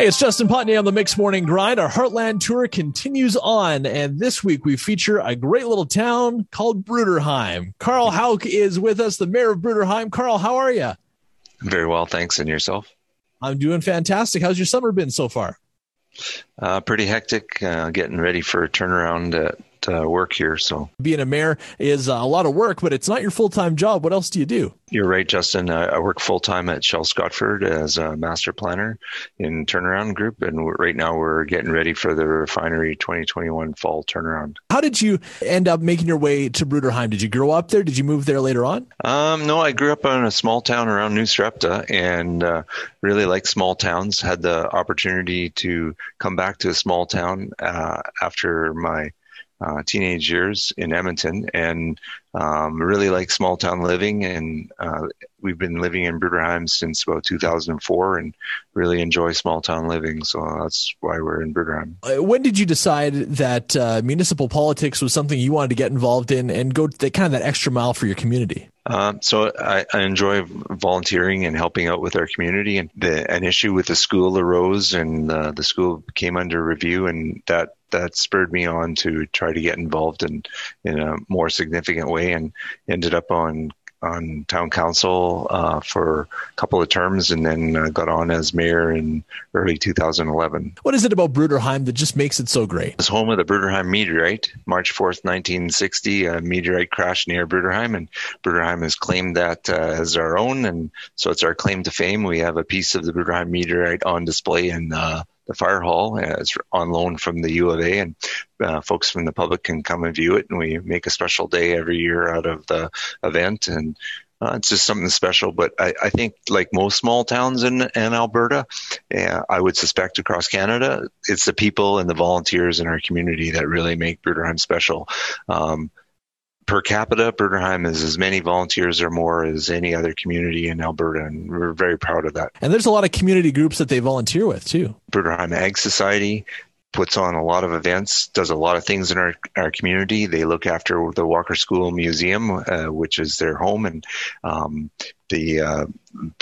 Hey, it's Justin Putney on the Mix Morning Grind. Our Heartland tour continues on, and this week we feature a great little town called Bruderheim. Carl Hauch is with us, the mayor of Bruderheim. Carl, how are you? Very well, thanks. And yourself? I'm doing fantastic. How's your summer been so far? Uh, pretty hectic. Uh, getting ready for a turnaround at uh, work here. So being a mayor is uh, a lot of work, but it's not your full time job. What else do you do? You're right, Justin. I, I work full time at Shell Scotford as a master planner in Turnaround Group, and right now we're getting ready for the refinery 2021 fall turnaround. How did you end up making your way to Bruderheim? Did you grow up there? Did you move there later on? Um, no, I grew up in a small town around New Sarepta, and uh, really like small towns. Had the opportunity to come back to a small town uh, after my uh, teenage years in Edmonton and um, really like small town living. And uh, we've been living in Bruderheim since about 2004 and really enjoy small town living. So that's why we're in Bruderheim. Uh, when did you decide that uh, municipal politics was something you wanted to get involved in and go the, kind of that extra mile for your community? Uh, so I, I, enjoy volunteering and helping out with our community. And the, an issue with the school arose, and uh, the school came under review, and that that spurred me on to try to get involved in in a more significant way, and ended up on on town council uh, for a couple of terms and then uh, got on as mayor in early 2011. What is it about Bruderheim that just makes it so great? It's home of the Bruderheim meteorite. March 4th, 1960, a meteorite crashed near Bruderheim, and Bruderheim has claimed that uh, as our own, and so it's our claim to fame. We have a piece of the Bruderheim meteorite on display in uh, the fire hall. It's on loan from the U of A, and uh, folks from the public can come and view it. And we make a special day every year out of the event, and uh, it's just something special. But I, I, think, like most small towns in, in Alberta, yeah, I would suspect across Canada, it's the people and the volunteers in our community that really make Bruderheim special. Um, per capita, Bruderheim is as many volunteers or more as any other community in Alberta, and we're very proud of that. And there's a lot of community groups that they volunteer with too. Bruderheim Ag Society puts on a lot of events, does a lot of things in our, our community. They look after the Walker School Museum, uh, which is their home, and um, the uh,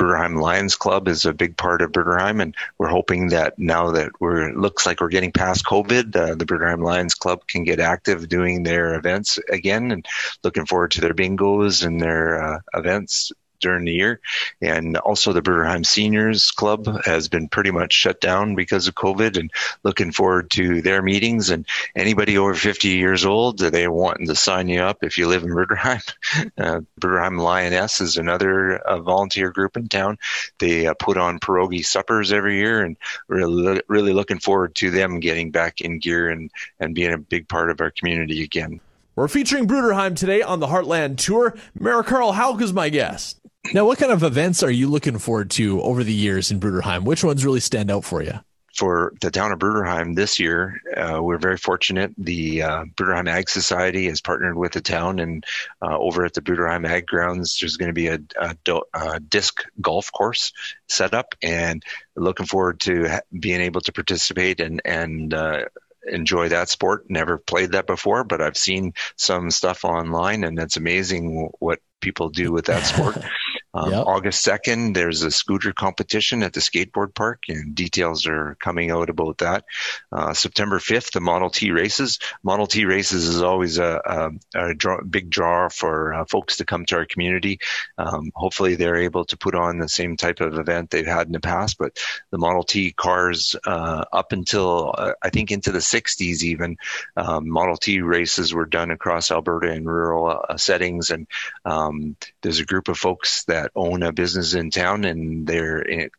Lions Club is a big part of Bruderheim, and we're hoping that now that we're looks like we're getting past COVID, uh, the Bruderheim Lions Club can get active doing their events again, and looking forward to their bingos and their uh, events during the year. And also the Bruderheim Seniors Club has been pretty much shut down because of COVID and looking forward to their meetings. And anybody over 50 years old, they wanting to sign you up if you live in Bruderheim. Uh, Bruderheim Lioness is another uh, volunteer group in town. They uh, put on pierogi suppers every year and really, really looking forward to them getting back in gear and, and being a big part of our community again. We're featuring Bruderheim today on the Heartland Tour. Mayor Carl Hauch is my guest. Now, what kind of events are you looking forward to over the years in Bruderheim? Which ones really stand out for you? For the town of Bruderheim this year, uh, we're very fortunate. The uh, Bruderheim Ag Society has partnered with the town, and uh, over at the Bruderheim Ag Grounds, there's going to be a, a, a, disc golf course set up, and looking forward to ha- being able to participate and and uh, enjoy that sport. Never played that before, but I've seen some stuff online, and it's amazing what people do with that sport. Um, yep. August 2nd, there's a scooter competition at the skateboard park, and details are coming out about that. Uh, September 5th, the Model T races. Model T races is always a, a, a draw, big draw for uh, folks to come to our community. Um, hopefully, they're able to put on the same type of event they've had in the past. But the Model T cars, uh, up until uh, I think into the 60s, even um, Model T races were done across Alberta in rural uh, settings, and um, there's a group of folks that that own a business in town and they're in,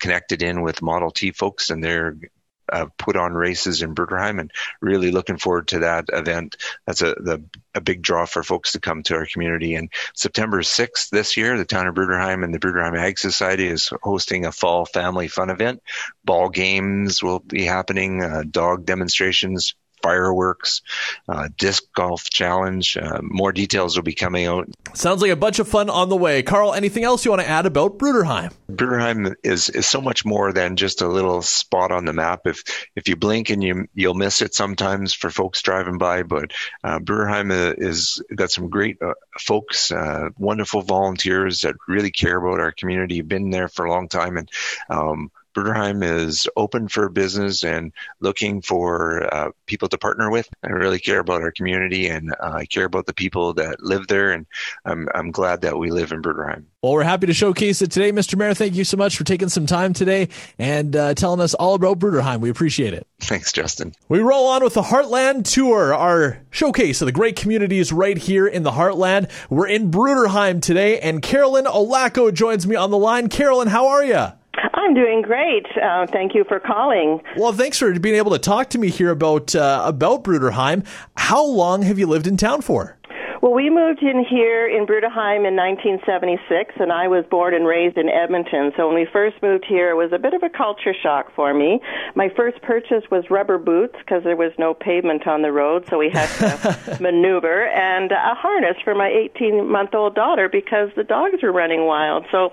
connected in with Model T folks and they're uh, put on races in Bruderheim and really looking forward to that event. That's a the, a big draw for folks to come to our community. And September 6th this year, the town of Bruderheim and the Bruderheim Ag Society is hosting a fall family fun event. Ball games will be happening, uh, dog demonstrations, fireworks, uh, disc golf challenge. Uh, more details will be coming out. Sounds like a bunch of fun on the way. Carl, anything else you want to add about Bruderheim? Bruderheim is, is so much more than just a little spot on the map. If if you blink and you you'll miss it sometimes for folks driving by, but uh, Bruderheim is got some great uh, folks, uh, wonderful volunteers that really care about our community. Have been there for a long time and. Um, Bruderheim is open for business and looking for uh, people to partner with. I really care about our community and uh, I care about the people that live there, and I'm, I'm glad that we live in Bruderheim. Well, we're happy to showcase it today, Mr. Mayor. Thank you so much for taking some time today and uh, telling us all about Bruderheim. We appreciate it. Thanks, Justin. We roll on with the Heartland Tour, our showcase of the great communities right here in the Heartland. We're in Bruderheim today, and Carolyn Olacco joins me on the line. Carolyn, how are you? I'm doing great. Uh, thank you for calling. Well, thanks for being able to talk to me here about uh, about Bruderheim. How long have you lived in town for? Well, we moved in here in Bruderheim in 1976, and I was born and raised in Edmonton. So when we first moved here, it was a bit of a culture shock for me. My first purchase was rubber boots because there was no pavement on the road, so we had to maneuver, and a harness for my 18 month old daughter because the dogs were running wild. So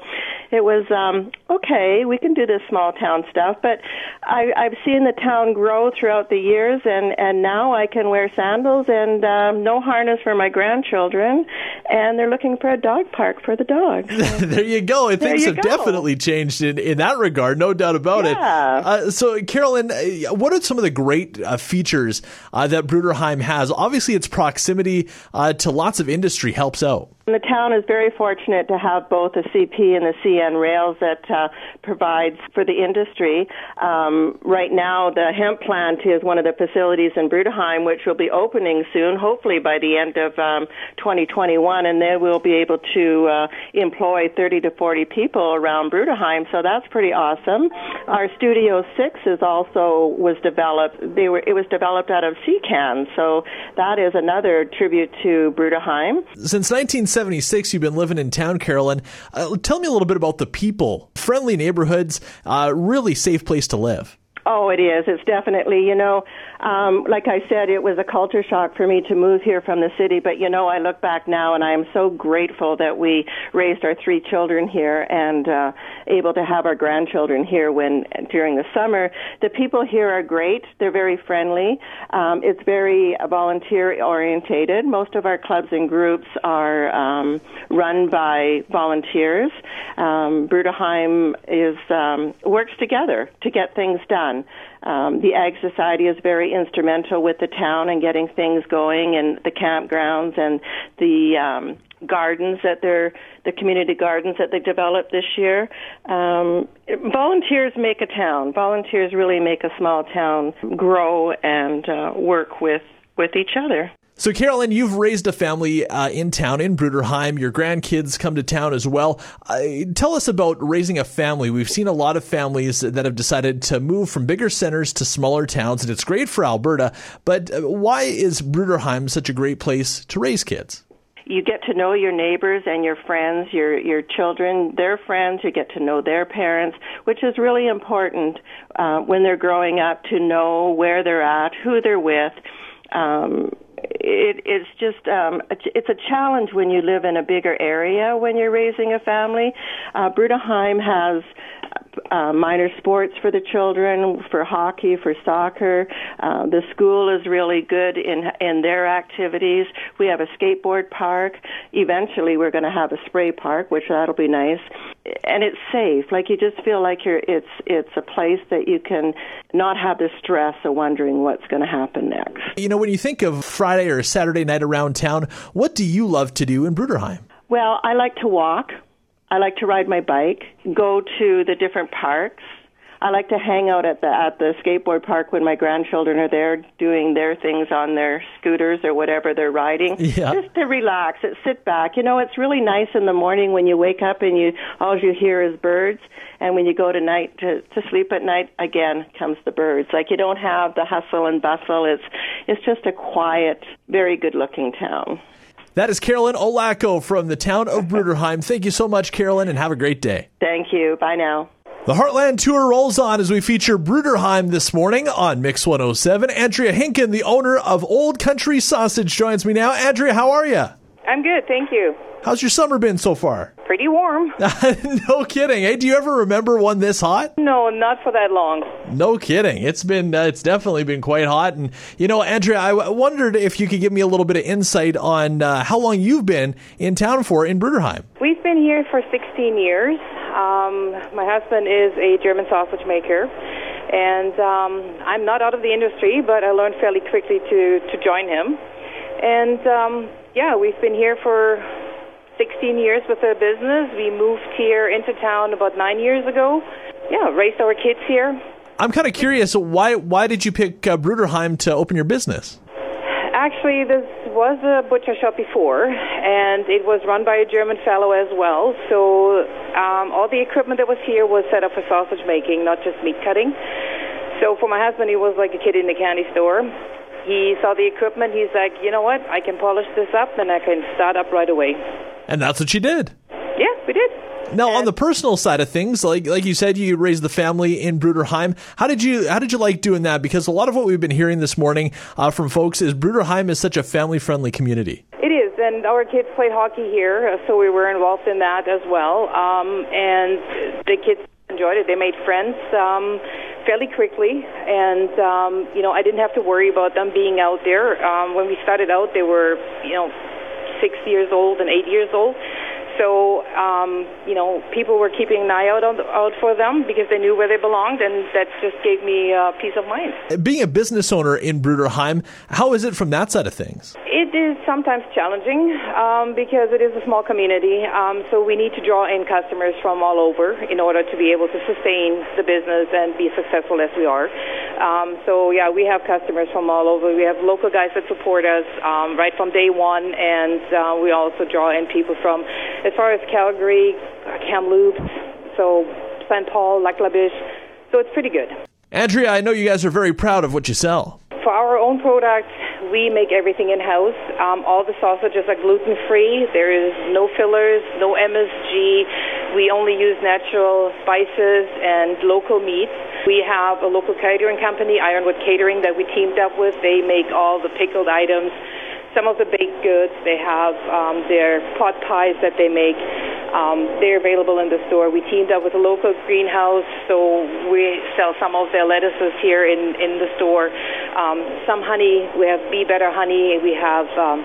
it was um, okay. We can do this small town stuff, but I, I've seen the town grow throughout the years, and and now I can wear sandals and um, no harness for my grand grandchildren, and they're looking for a dog park for the dogs. So. there you go. And things have go. definitely changed in, in that regard, no doubt about yeah. it. Uh, so, Carolyn, uh, what are some of the great uh, features uh, that Bruderheim has? Obviously, its proximity uh, to lots of industry helps out. The town is very fortunate to have both the CP and the CN rails that uh, provides for the industry. Um, right now, the hemp plant is one of the facilities in Bruderheim, which will be opening soon, hopefully by the end of um, 2021, and they will be able to uh, employ 30 to 40 people around Bruderheim. So that's pretty awesome. Our Studio Six is also was developed. They were it was developed out of CCAN, so that is another tribute to Bruderheim. Since 19 1976, you've been living in town, Carolyn. Uh, tell me a little bit about the people. Friendly neighborhoods, uh, really safe place to live. Oh, it is. It's definitely, you know, um, like I said, it was a culture shock for me to move here from the city. But you know, I look back now and I am so grateful that we raised our three children here and uh, able to have our grandchildren here when during the summer. The people here are great. They're very friendly. Um, it's very volunteer orientated. Most of our clubs and groups are um, run by volunteers. Um, Bruderheim is um, works together to get things done on. Um, the Ag Society is very instrumental with the town and getting things going, and the campgrounds and the um, gardens that they're the community gardens that they developed this year. Um, volunteers make a town. Volunteers really make a small town grow and uh, work with with each other. So, Carolyn, you've raised a family uh, in town in Bruderheim. Your grandkids come to town as well. Uh, tell us about raising a family. We've seen a lot of families that have decided to move from bigger centers to smaller towns, and it's great for Alberta. But uh, why is Bruderheim such a great place to raise kids? you get to know your neighbors and your friends, your your children, their friends. You get to know their parents, which is really important uh, when they're growing up to know where they're at, who they're with. Um, it, it's just um, it's a challenge when you live in a bigger area when you're raising a family. Uh, Bruderheim has uh, minor sports for the children, for hockey, for soccer. Uh, the school is really good in in their activities. We have a skateboard park. Eventually, we're going to have a spray park, which that'll be nice. And it's safe. Like you just feel like you're. It's it's a place that you can not have the stress of wondering what's going to happen next. You know, when you think of Friday or Saturday night around town, what do you love to do in Bruderheim? Well, I like to walk. I like to ride my bike, go to the different parks. I like to hang out at the at the skateboard park when my grandchildren are there doing their things on their scooters or whatever they're riding. Yeah. Just to relax, and sit back. You know, it's really nice in the morning when you wake up and you all you hear is birds, and when you go to night to to sleep at night, again comes the birds. Like you don't have the hustle and bustle. It's it's just a quiet, very good looking town. That is Carolyn Olacco from the town of Bruderheim. Thank you so much, Carolyn, and have a great day. Thank you. Bye now. The Heartland Tour rolls on as we feature Bruderheim this morning on Mix 107. Andrea Hinken, the owner of Old Country Sausage, joins me now. Andrea, how are you? I'm good, thank you. How's your summer been so far? Pretty warm. no kidding. Hey, do you ever remember one this hot? No, not for that long. No kidding. It's been uh, it's definitely been quite hot. And you know, Andrea, I w- wondered if you could give me a little bit of insight on uh, how long you've been in town for in Bruderheim. We've been here for 16 years. Um, my husband is a German sausage maker, and um, I'm not out of the industry, but I learned fairly quickly to, to join him. And um, yeah, we've been here for 16 years with the business. We moved here into town about nine years ago. Yeah, raised our kids here. I'm kind of curious why why did you pick uh, Bruderheim to open your business? Actually, this was a butcher shop before, and it was run by a German fellow as well. So um, all the equipment that was here was set up for sausage making, not just meat cutting. So for my husband, he was like a kid in the candy store. He saw the equipment. He's like, you know what? I can polish this up, and I can start up right away. And that's what you did. Yeah, we did. Now, on the personal side of things, like like you said, you raised the family in Bruderheim. How did you how did you like doing that? Because a lot of what we've been hearing this morning uh, from folks is Bruderheim is such a family friendly community. It is, and our kids played hockey here, uh, so we were involved in that as well. Um, and the kids enjoyed it. They made friends. Um, fairly quickly, and um, you know I didn't have to worry about them being out there. Um, when we started out, they were you know six years old and eight years old. So, um, you know, people were keeping an eye out out for them because they knew where they belonged, and that just gave me uh, peace of mind. Being a business owner in Bruderheim, how is it from that side of things? It is sometimes challenging um, because it is a small community. Um, so we need to draw in customers from all over in order to be able to sustain the business and be successful as we are. Um, so yeah, we have customers from all over. We have local guys that support us um, right from day one, and uh, we also draw in people from as far as Calgary, Kamloops, so St. Paul, Lac La Biche. So it's pretty good. Andrea, I know you guys are very proud of what you sell. For our own product, we make everything in house. Um, all the sausages are gluten free. There is no fillers, no MSG. We only use natural spices and local meats. We have a local catering company, Ironwood Catering, that we teamed up with. They make all the pickled items some of the baked goods. They have um, their pot pies that they make. Um, they're available in the store. We teamed up with a local greenhouse, so we sell some of their lettuces here in, in the store. Um, some honey, we have Bee Better honey. We have um,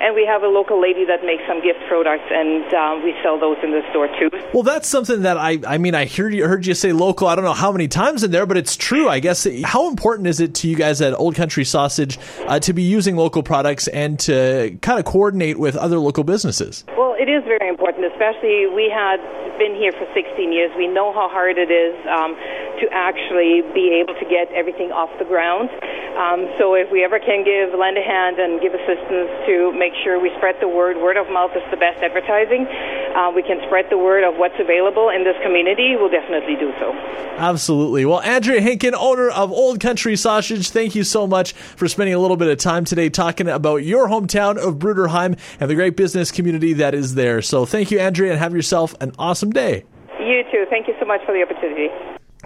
and we have a local lady that makes some gift products, and um, we sell those in the store too. Well, that's something that I, I mean, I heard you, heard you say local. I don't know how many times in there, but it's true. I guess. How important is it to you guys at Old Country Sausage uh, to be using local products and to kind of coordinate with other local businesses? Well, it is very important, especially we had been here for 16 years. We know how hard it is um, to actually be able to get everything off the ground. Um, so if we ever can give lend a hand and give assistance to make sure we spread the word, word of mouth is the best advertising. Uh, we can spread the word of what's available in this community. We'll definitely do so. Absolutely. Well, Andrea Hinken, owner of Old Country Sausage, thank you so much for spending a little bit of time today talking about your hometown of Bruderheim and the great business community that is there. So thank you, Andrea, and have yourself an awesome day. You too. Thank you so much for the opportunity.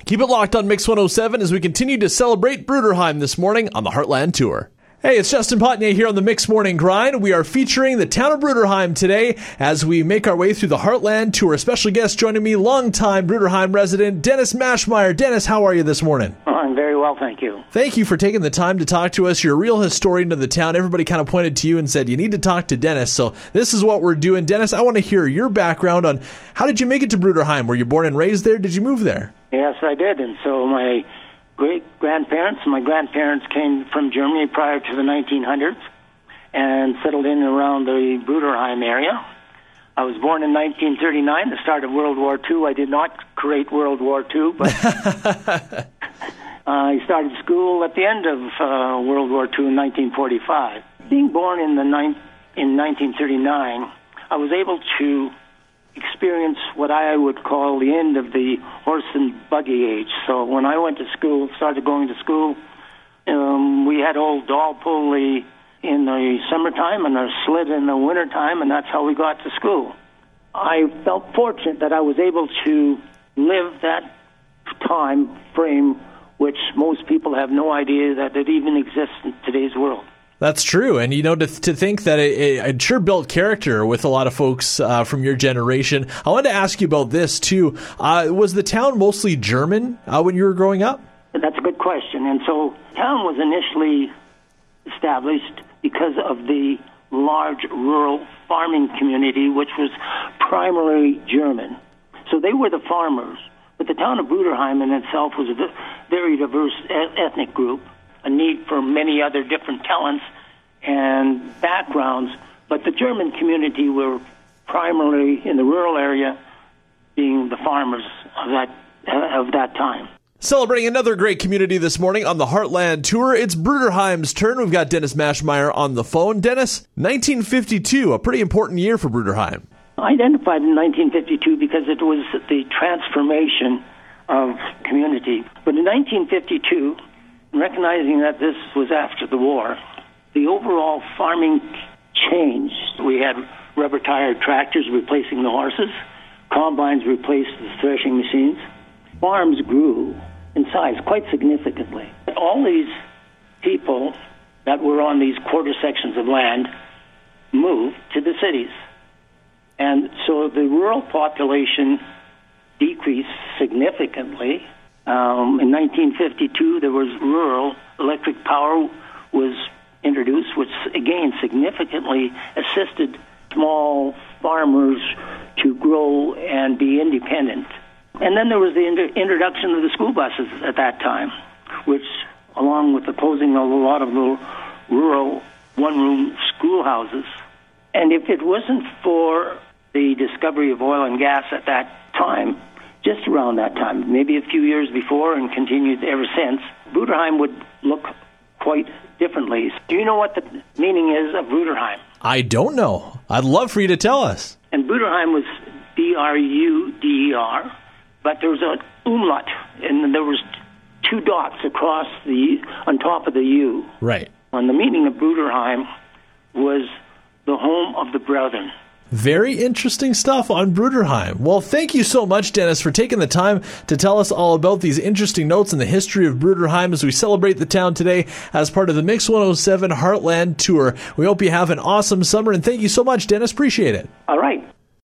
Keep it locked on Mix 107 as we continue to celebrate Bruderheim this morning on the Heartland Tour. Hey, it's Justin Potnier here on the Mix Morning Grind. We are featuring the town of Bruderheim today as we make our way through the Heartland Tour. Special guest joining me, longtime Bruderheim resident Dennis Mashmeyer. Dennis, how are you this morning? Oh, I'm very well, thank you. Thank you for taking the time to talk to us. You're a real historian of the town. Everybody kind of pointed to you and said, you need to talk to Dennis. So this is what we're doing. Dennis, I want to hear your background on how did you make it to Bruderheim? Were you born and raised there? Did you move there? Yes, I did. And so my great grandparents, my grandparents came from Germany prior to the 1900s and settled in around the Bruderheim area. I was born in 1939, the start of World War II. I did not create World War II, but I started school at the end of uh, World War II in 1945. Being born in the ni- in 1939, I was able to experience what I would call the end of the horse and buggy age. So when I went to school, started going to school, um, we had old doll pulley in the summertime and a sled in the wintertime, and that's how we got to school. I felt fortunate that I was able to live that time frame, which most people have no idea that it even exists in today's world. That's true, and you know to, to think that it, it, it sure built character with a lot of folks uh, from your generation. I wanted to ask you about this too. Uh, was the town mostly German uh, when you were growing up? That's a good question. And so, town was initially established because of the large rural farming community, which was primarily German. So they were the farmers. But the town of Bruderheim in itself was a very diverse ethnic group, a need for many other different talents and backgrounds. But the German community were primarily in the rural area, being the farmers of that of that time. Celebrating another great community this morning on the Heartland Tour, it's Bruderheim's turn. We've got Dennis Mashmeyer on the phone. Dennis, 1952, a pretty important year for Bruderheim. Identified in 1952 because it was the transformation of community. But in 1952, recognizing that this was after the war, the overall farming changed. We had rubber tired tractors replacing the horses, combines replaced the threshing machines. Farms grew in size quite significantly. All these people that were on these quarter sections of land moved to the cities. And so the rural population decreased significantly. Um, in 1952, there was rural electric power was introduced, which again significantly assisted small farmers to grow and be independent. And then there was the introduction of the school buses at that time, which, along with the closing of a lot of the rural one room schoolhouses. And if it wasn't for the discovery of oil and gas at that time, just around that time, maybe a few years before and continued ever since, Bruderheim would look quite differently. Do you know what the meaning is of Bruderheim? I don't know. I'd love for you to tell us. And Bruderheim was B R U D E R, but there was an umlaut, and there was two dots across the on top of the U. Right. And the meaning of Bruderheim was the home of the brethren. Very interesting stuff on Bruderheim. Well, thank you so much, Dennis, for taking the time to tell us all about these interesting notes in the history of Bruderheim as we celebrate the town today as part of the Mix 107 Heartland Tour. We hope you have an awesome summer, and thank you so much, Dennis. Appreciate it. All right.